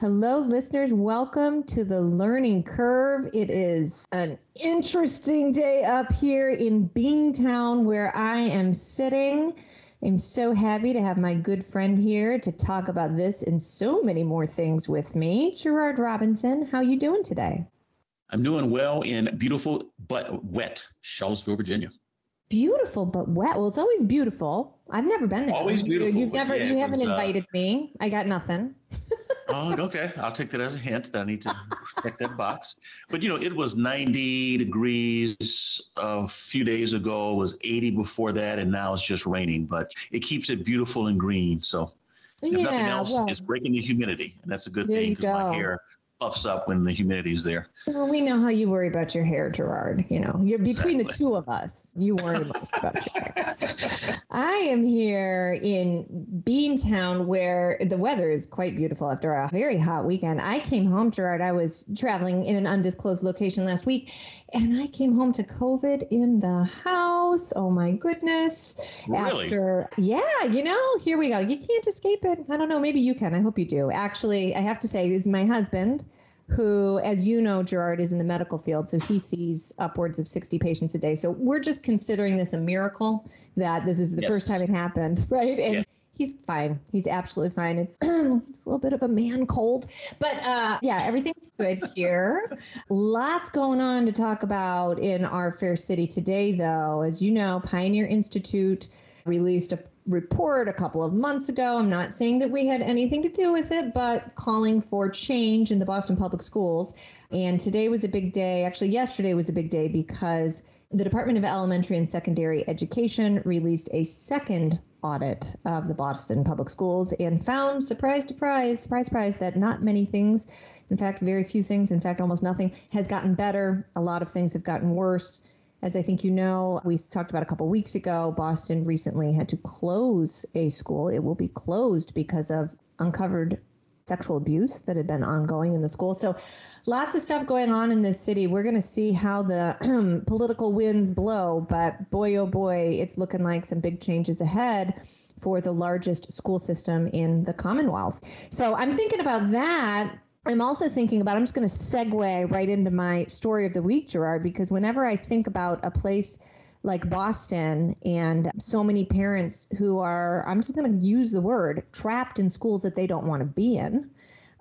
Hello, listeners. Welcome to the learning curve. It is an interesting day up here in Beantown where I am sitting. I'm so happy to have my good friend here to talk about this and so many more things with me. Gerard Robinson, how are you doing today? I'm doing well in beautiful but wet Charlottesville, Virginia. Beautiful but wet. Well, it's always beautiful. I've never been there. Always beautiful. You've never, yeah, you haven't was, uh, invited me. I got nothing. Oh, okay. I'll take that as a hint that I need to check that box. But you know, it was 90 degrees a few days ago. It was 80 before that, and now it's just raining. But it keeps it beautiful and green. So if nothing else, Well, it's breaking the humidity, and that's a good thing because my hair puffs up when the humidity is there. well, we know how you worry about your hair, Gerard. You know, you're between the two of us. You worry most about your hair. I am here in Beantown where the weather is quite beautiful after a very hot weekend. I came home, Gerard. I was traveling in an undisclosed location last week, and I came home to COVID in the house. Oh my goodness. Really? After, yeah, you know, here we go. You can't escape it. I don't know. Maybe you can. I hope you do. Actually, I have to say, this is my husband who, as you know, Gerard is in the medical field, so he sees upwards of 60 patients a day. So we're just considering this a miracle that this is the Yes. first time it happened, right? And Yes. he's fine. He's absolutely fine. It's, it's a little bit of a man cold, but uh, yeah, everything's good here. Lots going on to talk about in our fair city today, though. As you know, Pioneer Institute released a report a couple of months ago. I'm not saying that we had anything to do with it, but calling for change in the Boston Public Schools. And today was a big day. Actually, yesterday was a big day because the Department of Elementary and Secondary Education released a second audit of the Boston Public Schools and found, surprise, surprise, surprise, surprise, that not many things, in fact, very few things, in fact, almost nothing, has gotten better. A lot of things have gotten worse. As I think you know, we talked about a couple weeks ago, Boston recently had to close a school. It will be closed because of uncovered sexual abuse that had been ongoing in the school. So, lots of stuff going on in this city. We're going to see how the political winds blow, but boy, oh boy, it's looking like some big changes ahead for the largest school system in the Commonwealth. So, I'm thinking about that. I'm also thinking about, I'm just going to segue right into my story of the week, Gerard, because whenever I think about a place like Boston and so many parents who are, I'm just going to use the word, trapped in schools that they don't want to be in.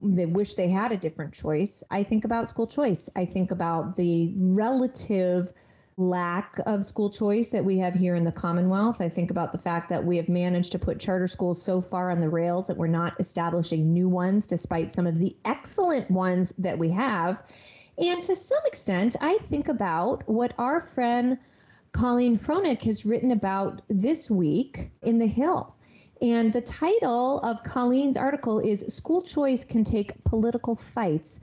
They wish they had a different choice. I think about school choice. I think about the relative lack of school choice that we have here in the Commonwealth. I think about the fact that we have managed to put charter schools so far on the rails that we're not establishing new ones, despite some of the excellent ones that we have. And to some extent, I think about what our friend Colleen Hroncich has written about this week in The Hill. And the title of Colleen's article is School Choice Can Take Political Fights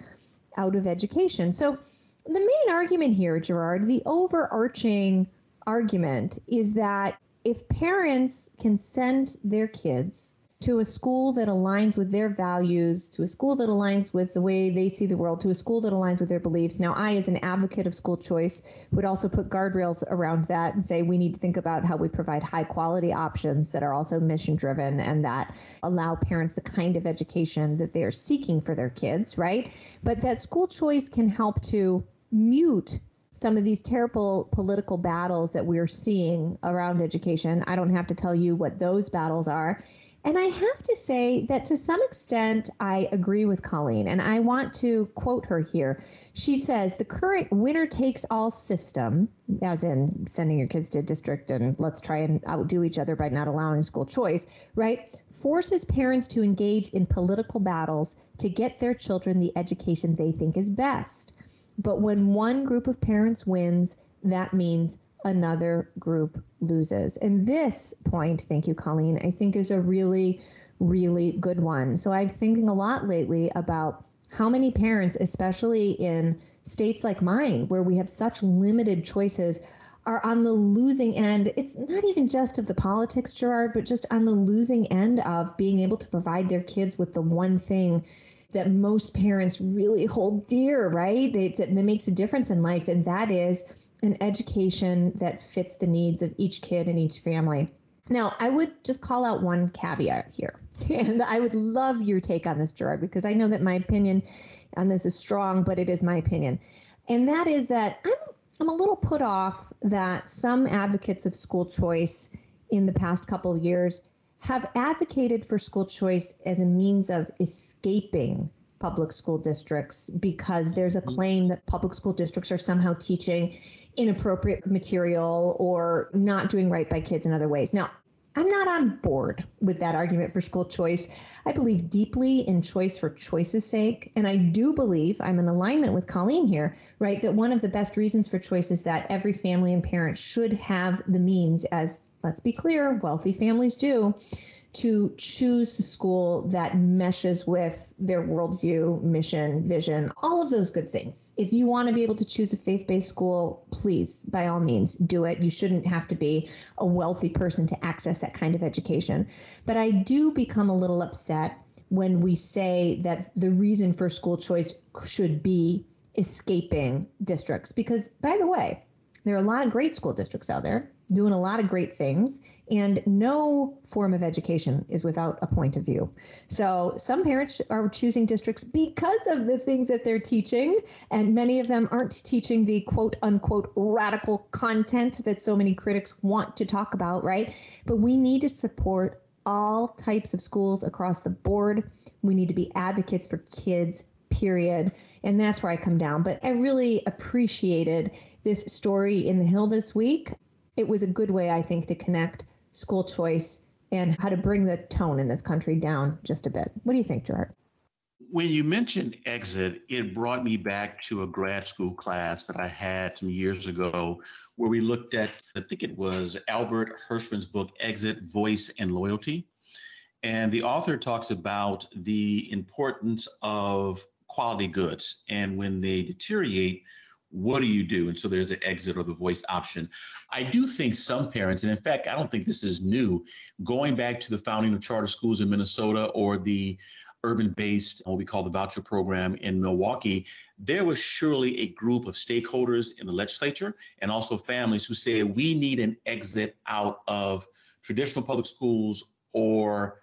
Out of Education. So, the main argument here, Gerard, the overarching argument is that if parents can send their kids to a school that aligns with their values, to a school that aligns with the way they see the world, to a school that aligns with their beliefs. Now, I, as an advocate of school choice, would also put guardrails around that and say we need to think about how we provide high quality options that are also mission driven and that allow parents the kind of education that they are seeking for their kids, right? But that school choice can help to mute some of these terrible political battles that we're seeing around education. I don't have to tell you what those battles are. And I have to say that to some extent, I agree with Colleen, and I want to quote her here. She says the current winner takes all system, as in sending your kids to a district and let's try and outdo each other by not allowing school choice, right? Forces parents to engage in political battles to get their children the education they think is best. But when one group of parents wins, that means another group loses. And this point, thank you, Colleen, I think is a really, really good one. So I've thinking a lot lately about how many parents, especially in states like mine, where we have such limited choices, are on the losing end. It's not even just of the politics, Gerard, but just on the losing end of being able to provide their kids with the one thing that most parents really hold dear, right? That, that makes a difference in life, and that is an education that fits the needs of each kid and each family. Now, I would just call out one caveat here, and I would love your take on this, Gerard, because I know that my opinion on this is strong, but it is my opinion. And that is that I'm I'm a little put off that some advocates of school choice in the past couple of years have advocated for school choice as a means of escaping public school districts because there's a mm-hmm. claim that public school districts are somehow teaching inappropriate material or not doing right by kids in other ways. Now, I'm not on board with that argument for school choice. I believe deeply in choice for choice's sake. And I do believe I'm in alignment with Colleen here, right? That one of the best reasons for choice is that every family and parent should have the means, as let's be clear, wealthy families do, to choose the school that meshes with their worldview, mission, vision, all of those good things. If you want to be able to choose a faith based school, please, by all means, do it. You shouldn't have to be a wealthy person to access that kind of education. But I do become a little upset when we say that the reason for school choice should be escaping districts. Because, by the way, there are a lot of great school districts out there doing a lot of great things, and no form of education is without a point of view. So some parents are choosing districts because of the things that they're teaching, and many of them aren't teaching the quote unquote radical content that so many critics want to talk about, right? But we need to support all types of schools across the board. We need to be advocates for kids, period. And that's where I come down. But I really appreciated this story in the Hill this week it was a good way, I think, to connect school choice and how to bring the tone in this country down just a bit. What do you think, Gerard? When you mentioned exit, it brought me back to a grad school class that I had some years ago where we looked at, I think it was Albert Hirschman's book, Exit, Voice, and Loyalty. And the author talks about the importance of quality goods. And when they deteriorate, what do you do? And so there's an exit or the voice option. I do think some parents, and in fact, I don't think this is new, going back to the founding of charter schools in Minnesota or the urban based, what we call the voucher program in Milwaukee, there was surely a group of stakeholders in the legislature and also families who said we need an exit out of traditional public schools or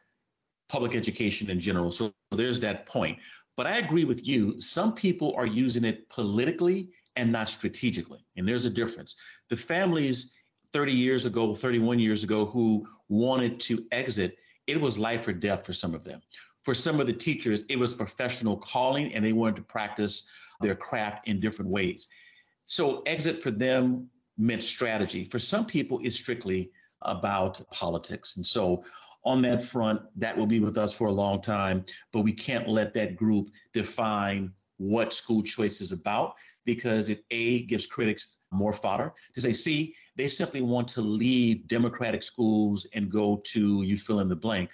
public education in general. So there's that point. But I agree with you. Some people are using it politically and not strategically. And there's a difference. The families 30 years ago, 31 years ago, who wanted to exit, it was life or death for some of them. For some of the teachers, it was professional calling and they wanted to practice their craft in different ways. So, exit for them meant strategy. For some people, it's strictly about politics. And so, on that front, that will be with us for a long time, but we can't let that group define what school choice is about because it A gives critics more fodder to say, see, they simply want to leave democratic schools and go to you fill in the blank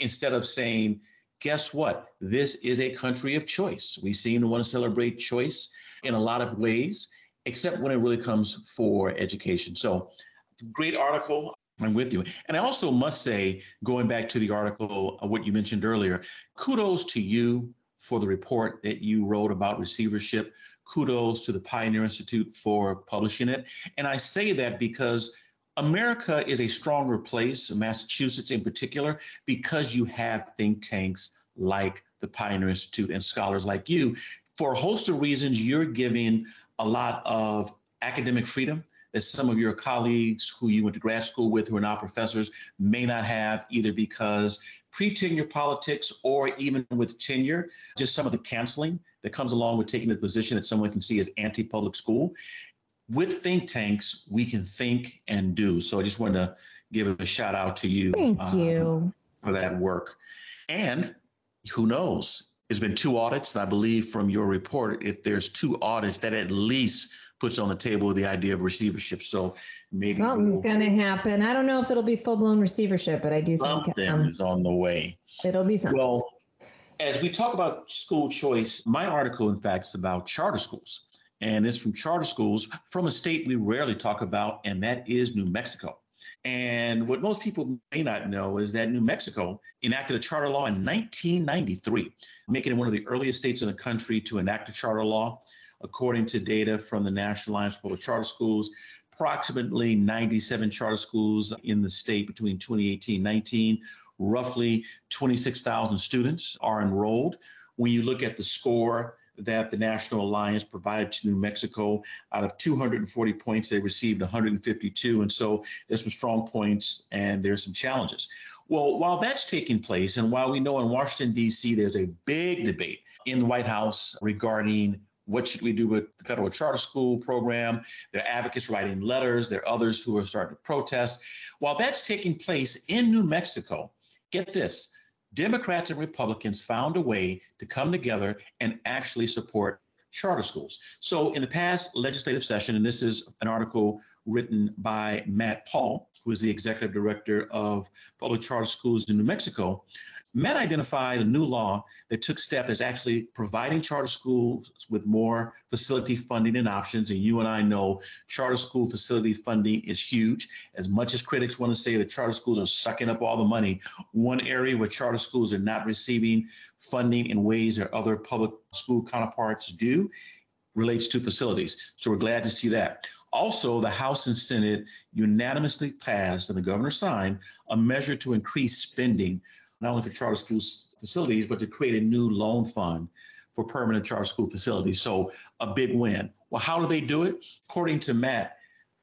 instead of saying, guess what? This is a country of choice. We seem to want to celebrate choice in a lot of ways, except when it really comes for education. So, great article. I'm with you. And I also must say, going back to the article, uh, what you mentioned earlier, kudos to you for the report that you wrote about receivership. Kudos to the Pioneer Institute for publishing it. And I say that because America is a stronger place, Massachusetts in particular, because you have think tanks like the Pioneer Institute and scholars like you. For a host of reasons, you're giving a lot of academic freedom that some of your colleagues who you went to grad school with who are now professors may not have, either because pre tenure politics or even with tenure, just some of the canceling that comes along with taking a position that someone can see as anti public school. With think tanks, we can think and do. So I just wanted to give a shout out to you. Thank um, you for that work. And who knows? It's been two audits. And I believe from your report, if there's two audits, that at least puts on the table the idea of receivership. So maybe something's we'll, going to happen. I don't know if it'll be full blown receivership, but I do think something um, is on the way. It'll be something. Well, as we talk about school choice, my article, in fact, is about charter schools. And it's from charter schools from a state we rarely talk about, and that is New Mexico. And what most people may not know is that New Mexico enacted a charter law in 1993, making it one of the earliest states in the country to enact a charter law. According to data from the National Alliance for Public Charter Schools, approximately 97 charter schools in the state between 2018 19. Roughly 26,000 students are enrolled. When you look at the score that the National Alliance provided to New Mexico, out of 240 points, they received 152. And so there's some strong points and there's some challenges. Well, while that's taking place, and while we know in Washington, D.C., there's a big debate in the White House regarding what should we do with the federal charter school program? There are advocates writing letters. There are others who are starting to protest. While that's taking place in New Mexico, get this Democrats and Republicans found a way to come together and actually support charter schools. So, in the past legislative session, and this is an article written by Matt Pahl, who is the executive director of public charter schools in New Mexico, Matt identified a new law that took steps that's actually providing charter schools with more facility funding and options. And you and I know charter school facility funding is huge. As much as critics want to say that charter schools are sucking up all the money, one area where charter schools are not receiving funding in ways that other public school counterparts do relates to facilities. So we're glad to see that. Also, the House and Senate unanimously passed and the governor signed a measure to increase spending not only for charter schools facilities, but to create a new loan fund for permanent charter school facilities. So a big win. Well, how do they do it? According to Matt,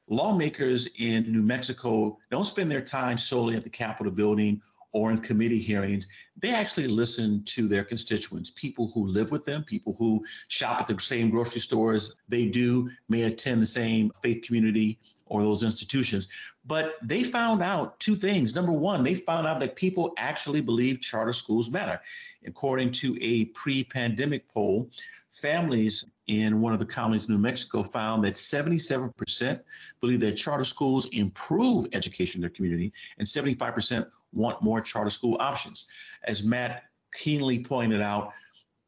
lawmakers in New Mexico don't spend their time solely at the Capitol building or in committee hearings. They actually listen to their constituents, people who live with them, people who shop at the same grocery stores they do, may attend the same faith community or those institutions. But they found out two things. Number one, they found out that people actually believe charter schools matter. According to a pre pandemic poll, families in one of the counties in New Mexico found that 77% believe that charter schools improve education in their community, and 75% want more charter school options. As Matt keenly pointed out,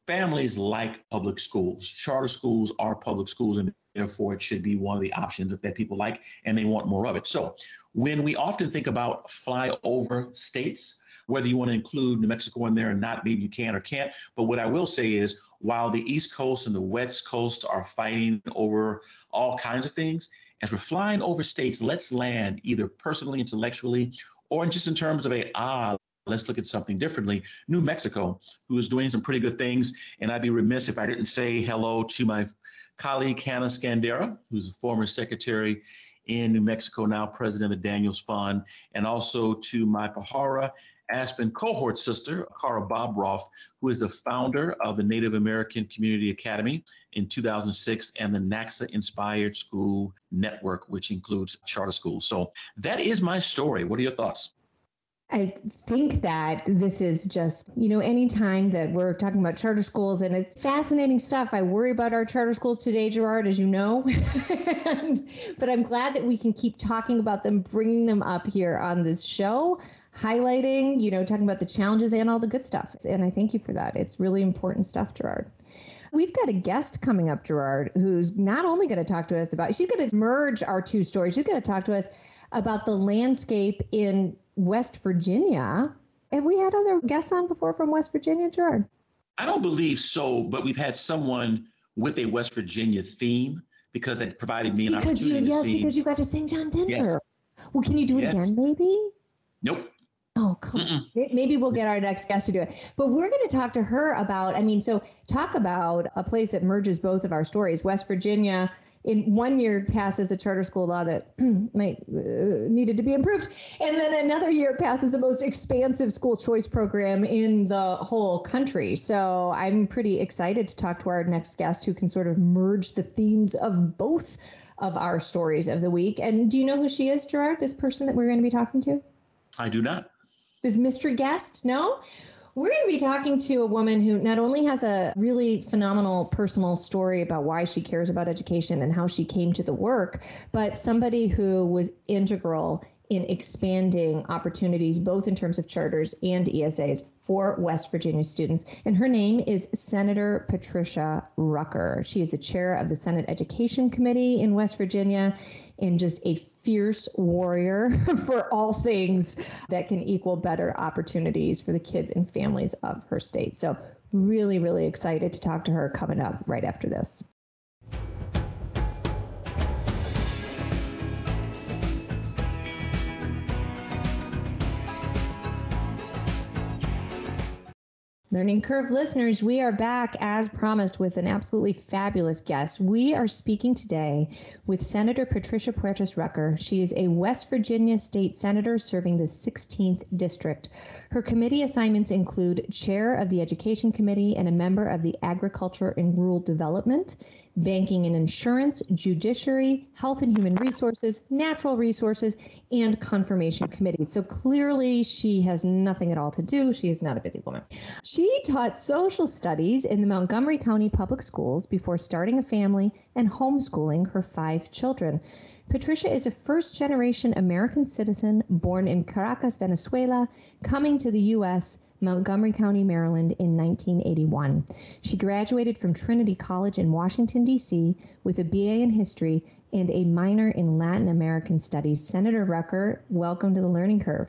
families like public schools. Charter schools are public schools, and Therefore, it should be one of the options that people like and they want more of it. So, when we often think about flyover states, whether you want to include New Mexico in there or not, maybe you can or can't. But what I will say is, while the East Coast and the West Coast are fighting over all kinds of things, as we're flying over states, let's land either personally, intellectually, or just in terms of a ah, let's look at something differently. New Mexico, who is doing some pretty good things, and I'd be remiss if I didn't say hello to my colleague Hanna Skandera, who's a former secretary in New Mexico, now president of the Daniels Fund, and also to my Pahara Aspen cohort sister, Kara Bobroff, who is the founder of the Native American Community Academy in 2006 and the NACA Inspired School Network, which includes charter schools. So that is my story. What are your thoughts? I think that this is just, you know, anytime that we're talking about charter schools and it's fascinating stuff. I worry about our charter schools today, Gerard, as you know. and, but I'm glad that we can keep talking about them, bringing them up here on this show, highlighting, you know, talking about the challenges and all the good stuff. And I thank you for that. It's really important stuff, Gerard. We've got a guest coming up, Gerard, who's not only going to talk to us about, she's going to merge our two stories. She's going to talk to us about the landscape in West Virginia. Have we had other guests on before from West Virginia, Gerard? I don't believe so, but we've had someone with a West Virginia theme because that provided me an because opportunity you, yes, because you got to sing John Denver. Yes. Well, can you do it Yes. again, maybe? Nope. Oh, come on. Maybe we'll get our next guest to do it. But we're going to talk to her about, I mean, so talk about a place that merges both of our stories. West Virginia, in one year, passes a charter school law that might uh, needed to be improved. And then another year passes the most expansive school choice program in the whole country. So I'm pretty excited to talk to our next guest who can sort of merge the themes of both of our stories of the week. And do you know who she is, Gerard? This person that we're going to be talking to? I do not. this mystery guest? No? We're going to be talking to a woman who not only has a really phenomenal personal story about why she cares about education and how she came to the work, but somebody who was integral in expanding opportunities, both in terms of charters and ESAs for West Virginia students. And her name is Senator Patricia Rucker. She is the chair of the Senate Education Committee in West Virginia and just a fierce warrior for all things that can equal better opportunities for the kids and families of her state. So, really, really excited to talk to her coming up right after this. Learning Curve listeners, we are back as promised with an absolutely fabulous guest. We are speaking today with Senator Patricia Puertas Rucker. She is a West Virginia state senator serving the 16th district. Her committee assignments include chair of the Education Committee and a member of the Agriculture and Rural Development, banking and insurance, judiciary, health and human resources, natural resources, and confirmation committees. So clearly, she has nothing at all to do. She is not a busy woman. She taught social studies in the Montgomery County Public Schools before starting a family and homeschooling her five children. Patricia is a first generation American citizen born in Caracas, Venezuela, coming to the U.S. Montgomery County, Maryland in 1981. She graduated from Trinity College in Washington, D.C. with a BA in history and a minor in Latin American studies. Senator Rucker, welcome to the Learning Curve.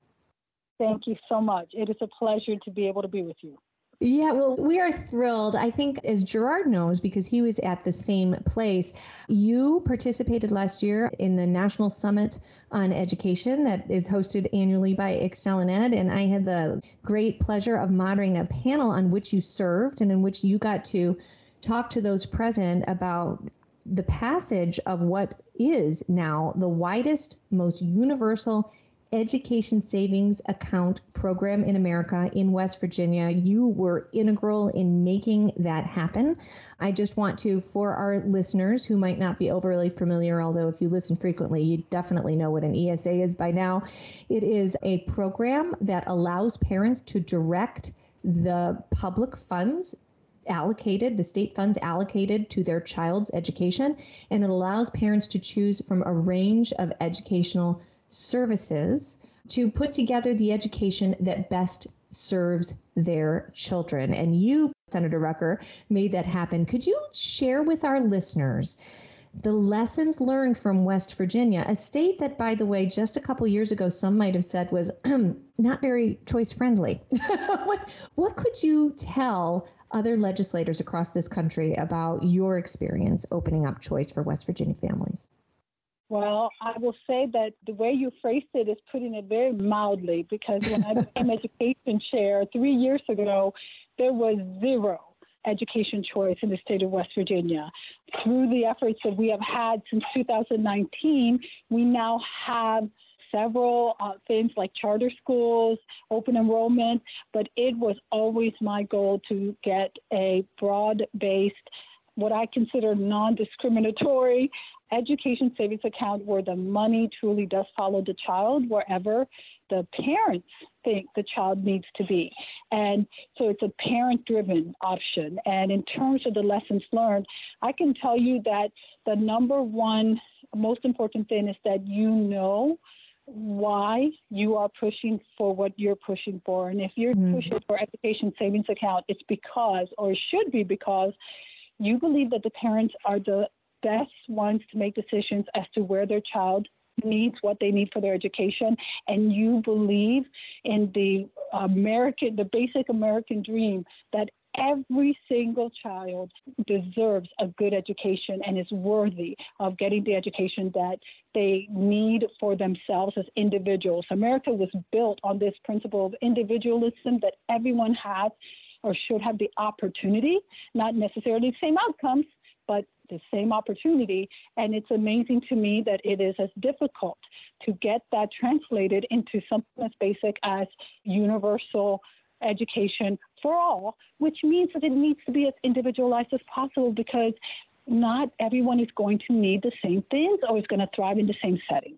Thank you so much. It is a pleasure to be able to be with you. Yeah, well, we are thrilled. I think, as Gerard knows, because he was at the same place, you participated last year in the National Summit on Education that is hosted annually by Excel in Ed. And I had the great pleasure of moderating a panel on which you served and in which you got to talk to those present about the passage of what is now the widest, most universal education savings account program in America in West Virginia. You were integral in making that happen. I just want to, for our listeners who might not be overly familiar, although if you listen frequently, you definitely know what an ESA is by now. It is a program that allows parents to direct the public funds allocated, the state funds allocated to their child's education, and it allows parents to choose from a range of educational services to put together the education that best serves their children. And you, Senator Rucker, made that happen. Could you share with our listeners the lessons learned from West Virginia, a state that, by the way, just a couple years ago, some might have said was not very choice friendly? what, what could you tell other legislators across this country about your experience opening up choice for West Virginia families? Well, I will say that the way you phrased it is putting it very mildly because when I became education chair three years ago, there was zero education choice in the state of West Virginia. Through the efforts that we have had since 2019, we now have several uh, things like charter schools, open enrollment, but it was always my goal to get a broad based what I consider non discriminatory education savings account where the money truly does follow the child wherever the parents think the child needs to be. And so it's a parent driven option. And in terms of the lessons learned, I can tell you that the number one most important thing is that you know why you are pushing for what you're pushing for. And if you're mm. pushing for education savings account, it's because, or it should be because, you believe that the parents are the best ones to make decisions as to where their child needs what they need for their education and you believe in the american the basic american dream that every single child deserves a good education and is worthy of getting the education that they need for themselves as individuals. America was built on this principle of individualism that everyone has or should have the opportunity, not necessarily the same outcomes, but the same opportunity. And it's amazing to me that it is as difficult to get that translated into something as basic as universal education for all, which means that it needs to be as individualized as possible because not everyone is going to need the same things or is going to thrive in the same setting.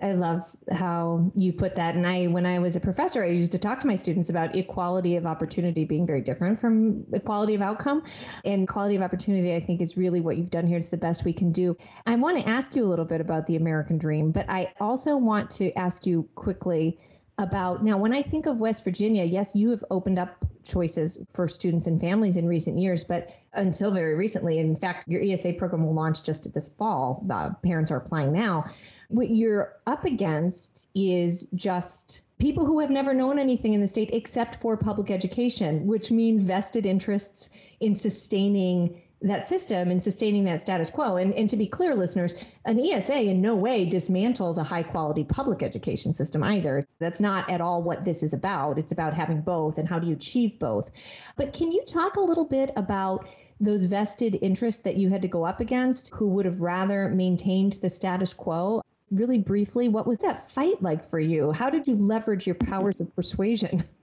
I love how you put that. And I, when I was a professor, I used to talk to my students about equality of opportunity being very different from equality of outcome. And quality of opportunity, I think, is really what you've done here. It's the best we can do. I want to ask you a little bit about the American dream, but I also want to ask you quickly about now when I think of West Virginia, yes, you have opened up choices for students and families in recent years, but until very recently, in fact, your ESA program will launch just this fall. Parents are applying now. What you're up against is just people who have never known anything in the state except for public education, which means vested interests in sustaining that system and sustaining that status quo. And, and to be clear, listeners, an ESA in no way dismantles a high quality public education system either. That's not at all what this is about. It's about having both and how do you achieve both. But can you talk a little bit about those vested interests that you had to go up against who would have rather maintained the status quo? Really briefly, what was that fight like for you? How did you leverage your powers of persuasion?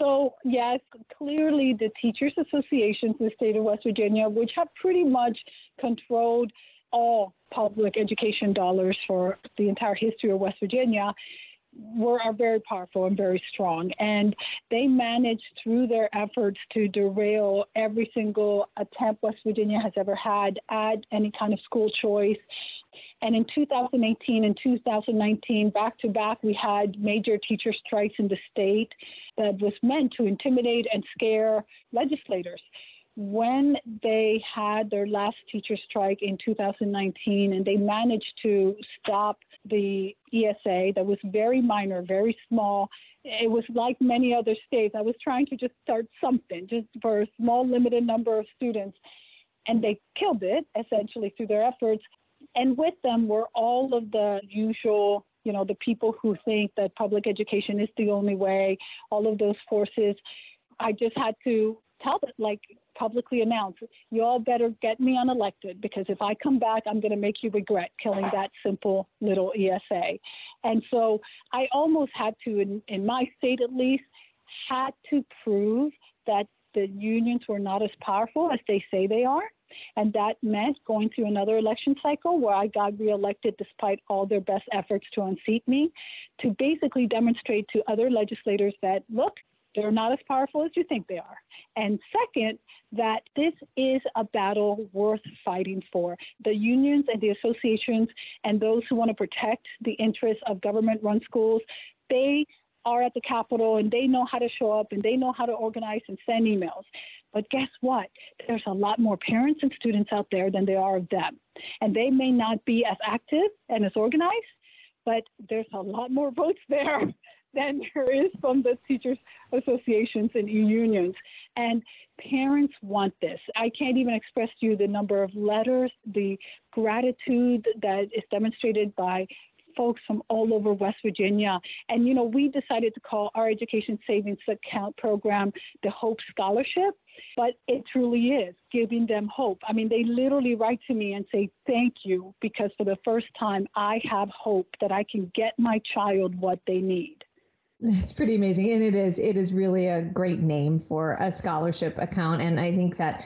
So, yes, clearly the teachers' associations in the state of West Virginia, which have pretty much controlled all public education dollars for the entire history of West Virginia, were are very powerful and very strong. And they managed through their efforts to derail every single attempt West Virginia has ever had at any kind of school choice and in 2018 and 2019, back to back, we had major teacher strikes in the state that was meant to intimidate and scare legislators. When they had their last teacher strike in 2019 and they managed to stop the ESA that was very minor, very small, it was like many other states. I was trying to just start something just for a small, limited number of students and they killed it essentially through their efforts and with them were all of the usual you know the people who think that public education is the only way all of those forces. I just had to tell them like publicly announce you all better get me unelected because if i come back i'm going to make you regret killing that simple little esa and so i almost had to in, in my state at least had to prove that the unions were not as powerful as they say they are and that meant going through another election cycle where I got reelected despite all their best efforts to unseat me, to basically demonstrate to other legislators that, look, they're not as powerful as you think they are. And second, that this is a battle worth fighting for. The unions and the associations and those who want to protect the interests of government run schools, they are at the Capitol and they know how to show up and they know how to organize and send emails. But guess what? There's a lot more parents and students out there than there are of them. And they may not be as active and as organized, but there's a lot more votes there than there is from the teachers associations and unions. And parents want this. I can't even express to you the number of letters, the gratitude that is demonstrated by folks from all over West Virginia. And, you know, we decided to call our education savings account program the Hope Scholarship, but it truly is giving them hope. I mean, they literally write to me and say, Thank you, because for the first time, I have hope that I can get my child what they need. That's pretty amazing. And it is, it is really a great name for a scholarship account. And I think that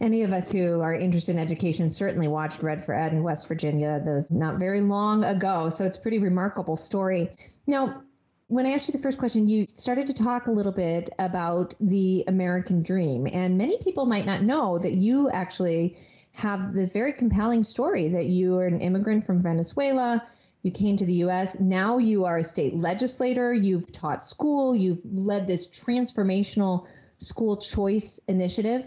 any of us who are interested in education certainly watched Red for Ed in West Virginia, those not very long ago. So it's a pretty remarkable story. Now, when I asked you the first question, you started to talk a little bit about the American dream. And many people might not know that you actually have this very compelling story that you are an immigrant from Venezuela. You came to the US. Now you are a state legislator. You've taught school. You've led this transformational school choice initiative.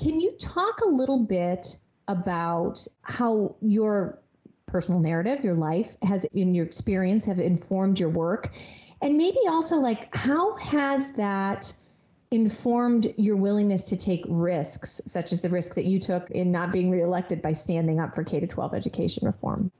Can you talk a little bit about how your personal narrative, your life has in your experience have informed your work? And maybe also like how has that informed your willingness to take risks, such as the risk that you took in not being reelected by standing up for K 12 education reform?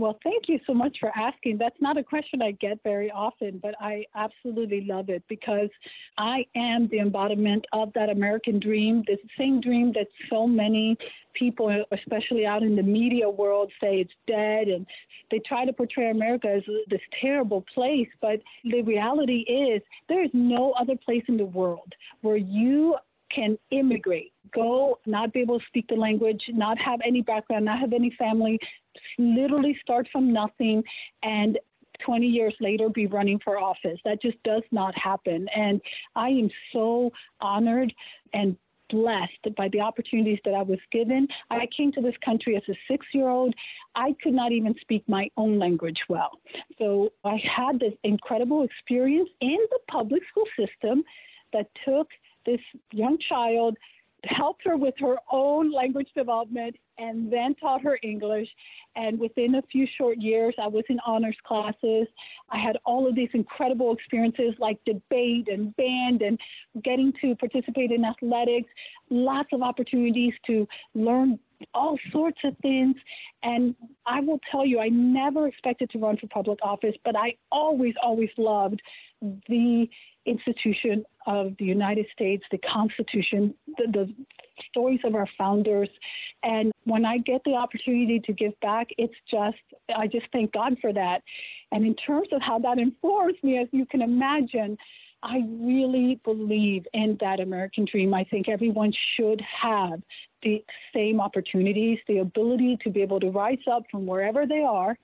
Well, thank you so much for asking. That's not a question I get very often, but I absolutely love it because I am the embodiment of that American dream, the same dream that so many people, especially out in the media world, say it's dead and they try to portray America as this terrible place. But the reality is, there is no other place in the world where you can immigrate, go, not be able to speak the language, not have any background, not have any family, literally start from nothing and 20 years later be running for office. That just does not happen. And I am so honored and blessed by the opportunities that I was given. I came to this country as a six year old. I could not even speak my own language well. So I had this incredible experience in the public school system that took this young child helped her with her own language development and then taught her English. And within a few short years, I was in honors classes. I had all of these incredible experiences like debate and band and getting to participate in athletics, lots of opportunities to learn all sorts of things. And I will tell you, I never expected to run for public office, but I always, always loved the institution of the United States, the Constitution, the, the stories of our founders. And when I get the opportunity to give back, it's just, I just thank God for that. And in terms of how that informs me, as you can imagine, I really believe in that American dream. I think everyone should have the same opportunities, the ability to be able to rise up from wherever they are.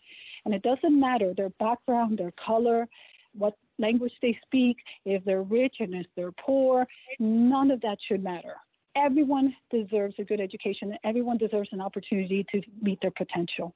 And it doesn't matter their background, their color, what language they speak, if they're rich and if they're poor, none of that should matter. Everyone deserves a good education. And everyone deserves an opportunity to meet their potential.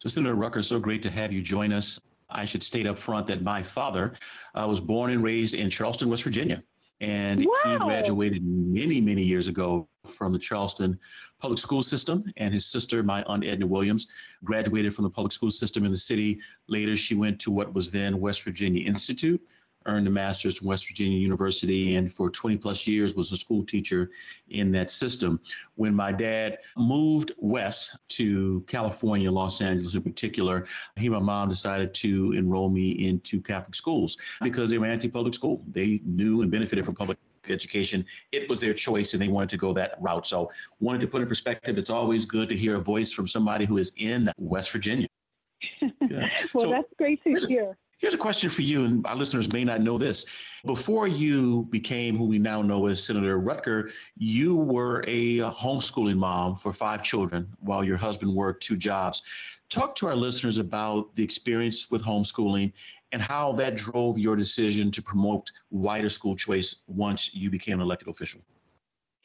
So, Senator Rucker, so great to have you join us. I should state up front that my father uh, was born and raised in Charleston, West Virginia. And wow. he graduated many, many years ago from the Charleston public school system. And his sister, my Aunt Edna Williams, graduated from the public school system in the city. Later, she went to what was then West Virginia Institute earned a master's from West Virginia University, and for 20 plus years was a school teacher in that system. When my dad moved west to California, Los Angeles in particular, he and my mom decided to enroll me into Catholic schools because they were anti-public school. They knew and benefited from public education. It was their choice and they wanted to go that route. So wanted to put in perspective, it's always good to hear a voice from somebody who is in West Virginia. well, so, that's great to hear. Here's a question for you, and our listeners may not know this. Before you became who we now know as Senator Rucker, you were a homeschooling mom for five children while your husband worked two jobs. Talk to our listeners about the experience with homeschooling and how that drove your decision to promote wider school choice once you became an elected official.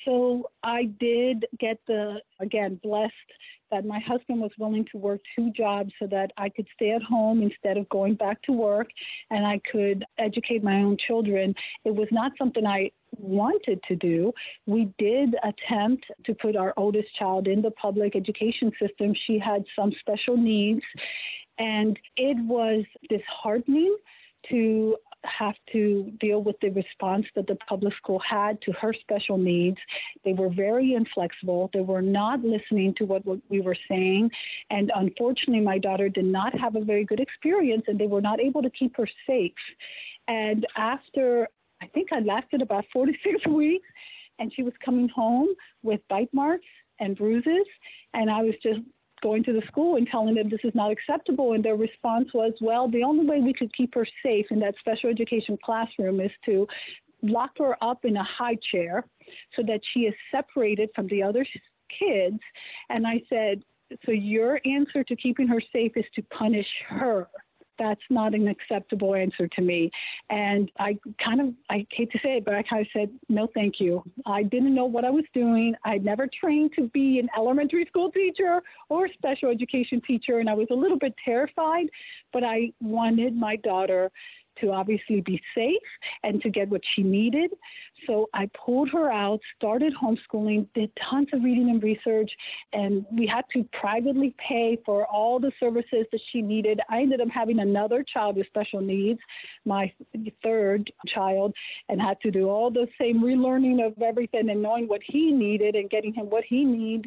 So I did get the, again, blessed that my husband was willing to work two jobs so that I could stay at home instead of going back to work and I could educate my own children. It was not something I wanted to do. We did attempt to put our oldest child in the public education system. She had some special needs, and it was disheartening to have to deal with the response that the public school had to her special needs. They were very inflexible. They were not listening to what, we were saying. And unfortunately, my daughter did not have a very good experience and they were not able to keep her safe. And after, I think I lasted about 46 weeks, and she was coming home with bite marks and bruises. And I was just going to the school and telling them this is not acceptable. And their response was, well, the only way we could keep her safe in that special education classroom is to lock her up in a high chair so that she is separated from the other kids. And I said, so your answer to keeping her safe is to punish her that's not an acceptable answer to me. And I kind of, I hate to say it, but I kind of said, no, thank you. I didn't know what I was doing. I'd never trained to be an elementary school teacher or special education teacher, and I was a little bit terrified, but I wanted my daughter to obviously be safe and to get what she needed. So I pulled her out, started homeschooling, did tons of reading and research, and we had to privately pay for all the services that she needed. I ended up having another child with special needs, my third child, and had to do all the same relearning of everything and knowing what he needed and getting him what he needs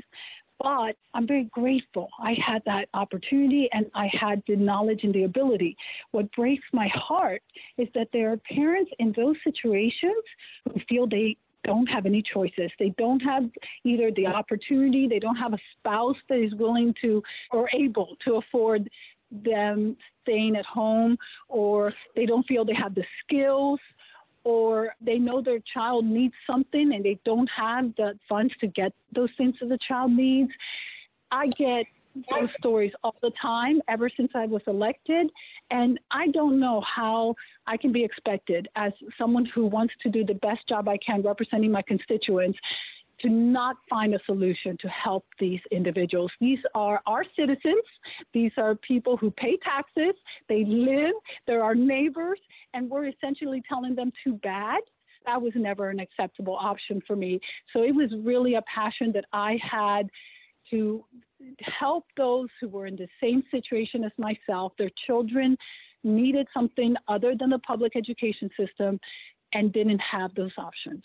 but I'm very grateful I had that opportunity and I had the knowledge and the ability. What breaks my heart is that there are parents in those situations who feel they don't have any choices. They don't have either the opportunity, they don't have a spouse that is willing to or able to afford them staying at home, or they don't feel they have the skills or they know their child needs something and they don't have the funds to get those things that the child needs. I get those stories all the time ever since I was elected. And I don't know how I can be expected as someone who wants to do the best job I can representing my constituents to not find a solution to help these individuals. These are our citizens. These are people who pay taxes. They live. They're our neighbors and we're essentially telling them too bad that was never an acceptable option for me. So it was really a passion that I had to help those who were in the same situation as myself. Their children needed something other than the public education system and didn't have those options.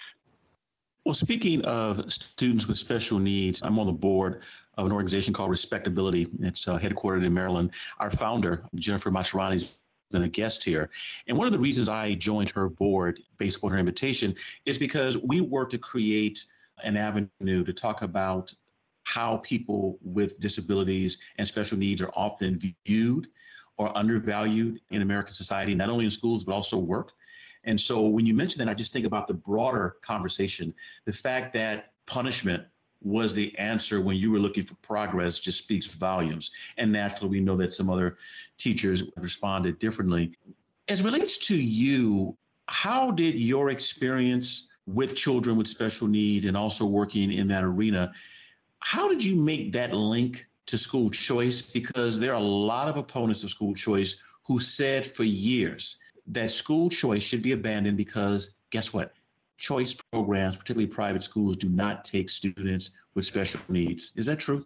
Well, speaking of students with special needs, I'm on the board of an organization called Respectability. It's uh, headquartered in Maryland. Our founder, Jennifer Mastroianni, has been a guest here. And one of the reasons I joined her board based upon her invitation is because we work to create an avenue to talk about how people with disabilities and special needs are often viewed or undervalued in American society, not only in schools, but also work. And so when you mention that, I just think about the broader conversation. The fact that punishment was the answer when you were looking for progress just speaks volumes. And naturally, we know that some other teachers responded differently. As relates to you, how did your experience with children with special needs and also working in that arena, how did you make that link to school choice? Because there are a lot of opponents of school choice who said for years that school choice should be abandoned because guess what? Choice programs, particularly private schools, do not take students with special needs. Is that true?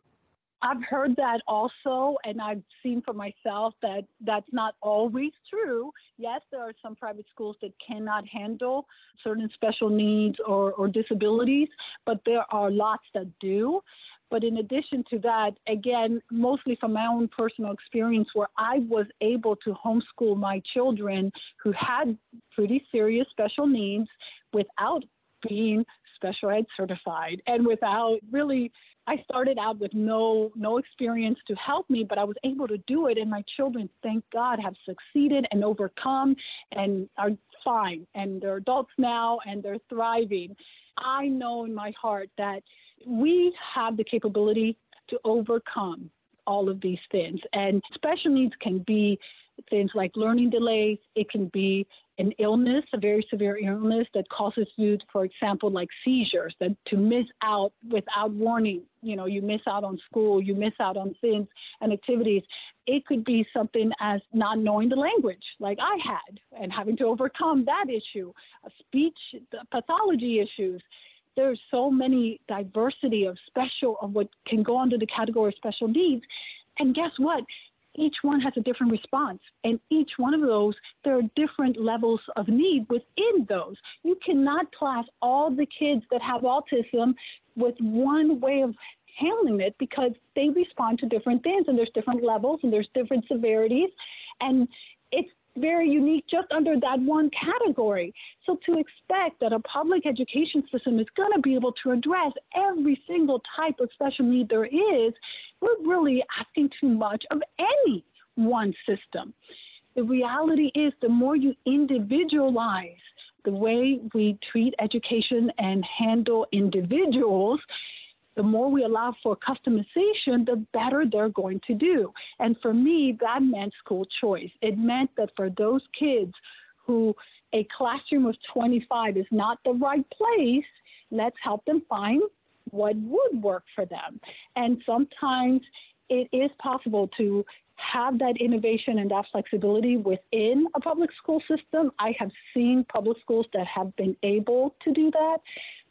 I've heard that also, and I've seen for myself that that's not always true. Yes, there are some private schools that cannot handle certain special needs or, or disabilities, but there are lots that do. But in addition to that, again, mostly from my own personal experience, where I was able to homeschool my children who had pretty serious special needs without being special ed certified and without really I started out with no no experience to help me, but I was able to do it, and my children, thank God, have succeeded and overcome and are fine, and they're adults now and they're thriving. I know in my heart that we have the capability to overcome all of these things. And special needs can be things like learning delays, it can be an illness, a very severe illness that causes you, for example, like seizures, that to miss out without warning, you know, you miss out on school, you miss out on things and activities. It could be something as not knowing the language, like I had, and having to overcome that issue, speech pathology issues there's so many diversity of special of what can go under the category of special needs. And guess what? Each one has a different response. And each one of those, there are different levels of need within those. You cannot class all the kids that have autism with one way of handling it because they respond to different things and there's different levels and there's different severities. And it's very unique just under that one category. So to expect that a public education system is going to be able to address every single type of special need there is, we're really asking too much of any one system. The reality is the more you individualize the way we treat education and handle individuals, the more we allow for customization, the better they're going to do. And for me, that meant school choice. It meant that for those kids who a classroom of 25 is not the right place, let's help them find what would work for them. And sometimes it is possible to have that innovation and that flexibility within a public school system. I have seen public schools that have been able to do that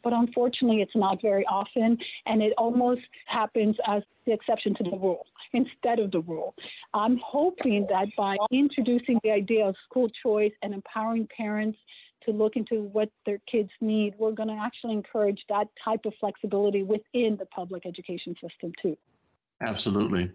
but unfortunately, it's not very often, and it almost happens as the exception to the rule instead of the rule. I'm hoping that by introducing the idea of school choice and empowering parents to look into what their kids need, we're going to actually encourage that type of flexibility within the public education system, too. Absolutely.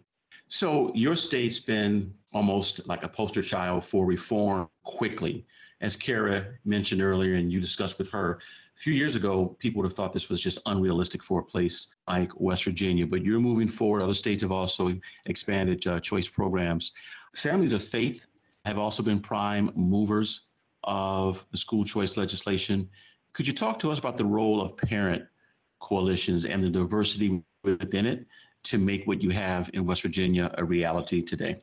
So, your state's been almost like a poster child for reform quickly. As Cara mentioned earlier, and you discussed with her, a few years ago, people would have thought this was just unrealistic for a place like West Virginia, but you're moving forward. Other states have also expanded uh, choice programs. Families of faith have also been prime movers of the school choice legislation. Could you talk to us about the role of parent coalitions and the diversity within it to make what you have in West Virginia a reality today?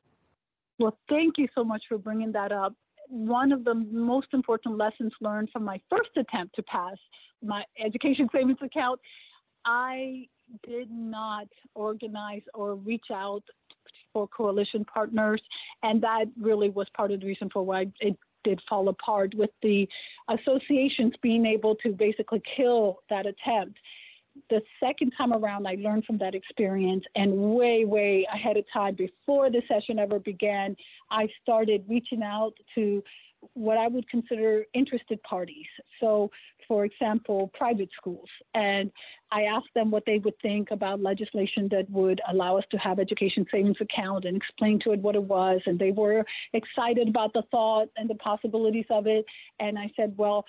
Well, thank you so much for bringing that up one of the most important lessons learned from my first attempt to pass my education savings account, I did not organize or reach out for coalition partners. And that really was part of the reason for why it did fall apart with the associations being able to basically kill that attempt the second time around, I learned from that experience, and way, way ahead of time, before the session ever began, I started reaching out to what I would consider interested parties. So, for example, private schools. And I asked them what they would think about legislation that would allow us to have education savings account and explain to it what it was. And they were excited about the thought and the possibilities of it. And I said, well,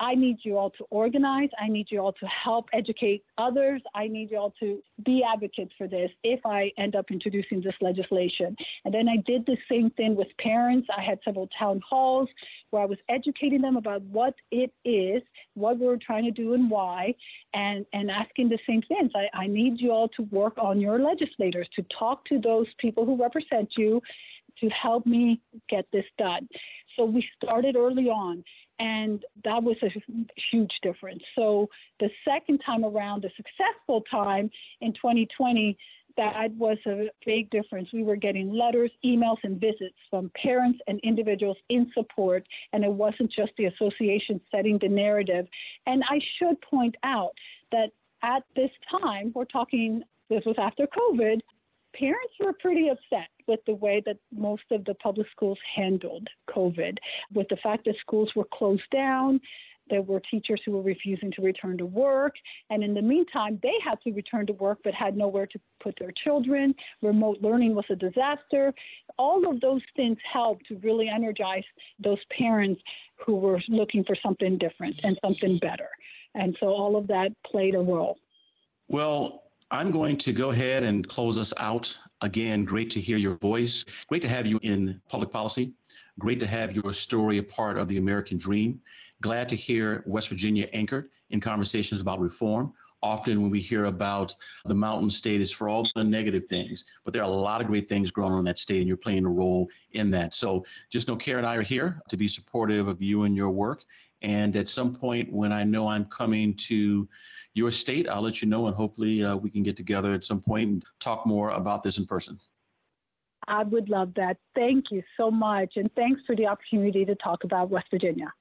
I need you all to organize. I need you all to help educate others. I need you all to be advocates for this if I end up introducing this legislation. And then I did the same thing with parents. I had several town halls where I was educating them about what it is, what we're trying to do, and why, and, and asking the same things. I, I need you all to work on your legislators, to talk to those people who represent you to help me get this done. So we started early on. And that was a huge difference. So the second time around, the successful time in 2020, that was a big difference. We were getting letters, emails, and visits from parents and individuals in support, and it wasn't just the association setting the narrative. And I should point out that at this time, we're talking, this was after COVID, parents were pretty upset with the way that most of the public schools handled COVID, with the fact that schools were closed down. There were teachers who were refusing to return to work. And in the meantime, they had to return to work but had nowhere to put their children. Remote learning was a disaster. All of those things helped to really energize those parents who were looking for something different and something better. And so all of that played a role. Well, I'm going to go ahead and close us out. Again, great to hear your voice. Great to have you in public policy. Great to have your story a part of the American dream. Glad to hear West Virginia anchored in conversations about reform. Often, when we hear about the mountain state, is for all the negative things, but there are a lot of great things growing on in that state, and you're playing a role in that. So, just know Karen and I are here to be supportive of you and your work. And at some point, when I know I'm coming to your state, I'll let you know, and hopefully uh, we can get together at some point and talk more about this in person. I would love that. Thank you so much. And thanks for the opportunity to talk about West Virginia.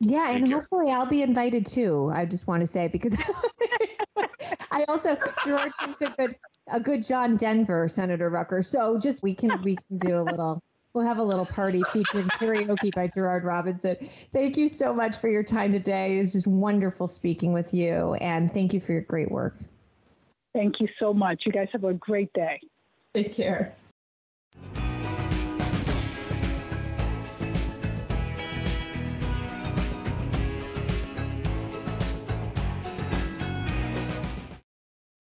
Yeah, Thank and you. hopefully I'll be invited too. I just want to say because I also Gerard is a good a good John Denver, Senator Rucker. So just we can we can do a little We'll have a little party featuring karaoke by Gerard Robinson. Thank you so much for your time today. It was just wonderful speaking with you, and thank you for your great work. Thank you so much. You guys have a great day. Take care.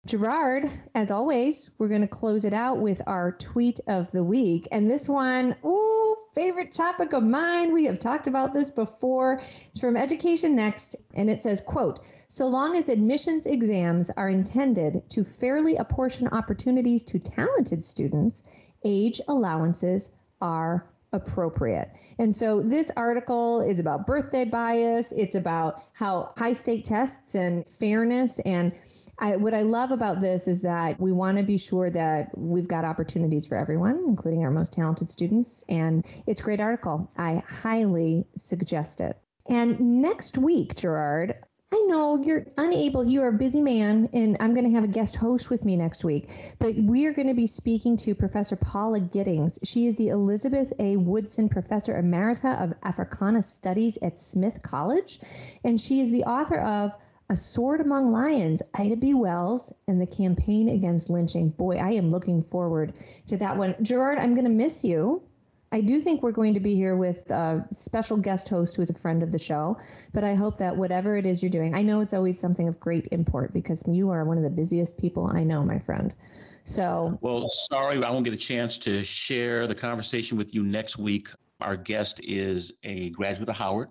Gerard, as always, we're going to close it out with our tweet of the week. And this one, ooh, favorite topic of mine. We have talked about this before. It's from Education Next, and it says, quote, so long as admissions exams are intended to fairly apportion opportunities to talented students, age allowances are appropriate. And so this article is about birthday bias. It's about how high stake tests and fairness and I, what I love about this is that we want to be sure that we've got opportunities for everyone, including our most talented students. And it's a great article. I highly suggest it. And next week, Gerard, I know you're unable, you're a busy man, and I'm going to have a guest host with me next week. But we are going to be speaking to Professor Paula Giddings. She is the Elizabeth A. Woodson Professor Emerita of Africana Studies at Smith College, and she is the author of a Sword Among Lions, Ida B. Wells, and the campaign against lynching. Boy, I am looking forward to that one. Gerard, I'm going to miss you. I do think we're going to be here with a special guest host who is a friend of the show, but I hope that whatever it is you're doing, I know it's always something of great import because you are one of the busiest people I know, my friend. So, well, sorry, I won't get a chance to share the conversation with you next week. Our guest is a graduate of Howard,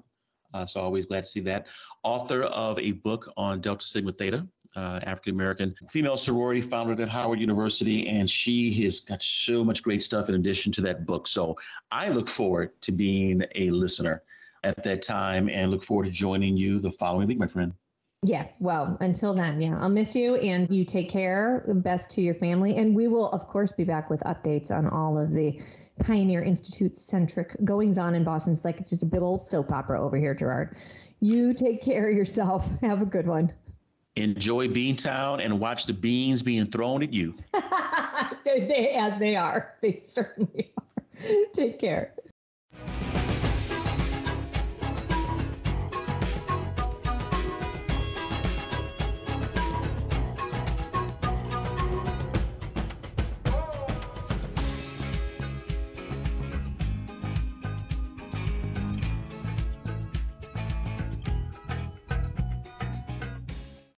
uh, so always glad to see that. Author of a book on Delta Sigma Theta, uh, African American female sorority founded at Howard University, and she has got so much great stuff in addition to that book. So I look forward to being a listener at that time, and look forward to joining you the following week, my friend. Yeah, well, until then, yeah, I'll miss you and you take care. Best to your family. And we will, of course, be back with updates on all of the Pioneer Institute centric goings on in Boston. It's like it's just a big old soap opera over here, Gerard. You take care of yourself. Have a good one. Enjoy Beantown and watch the beans being thrown at you. they, they, as they are. They certainly are. Take care.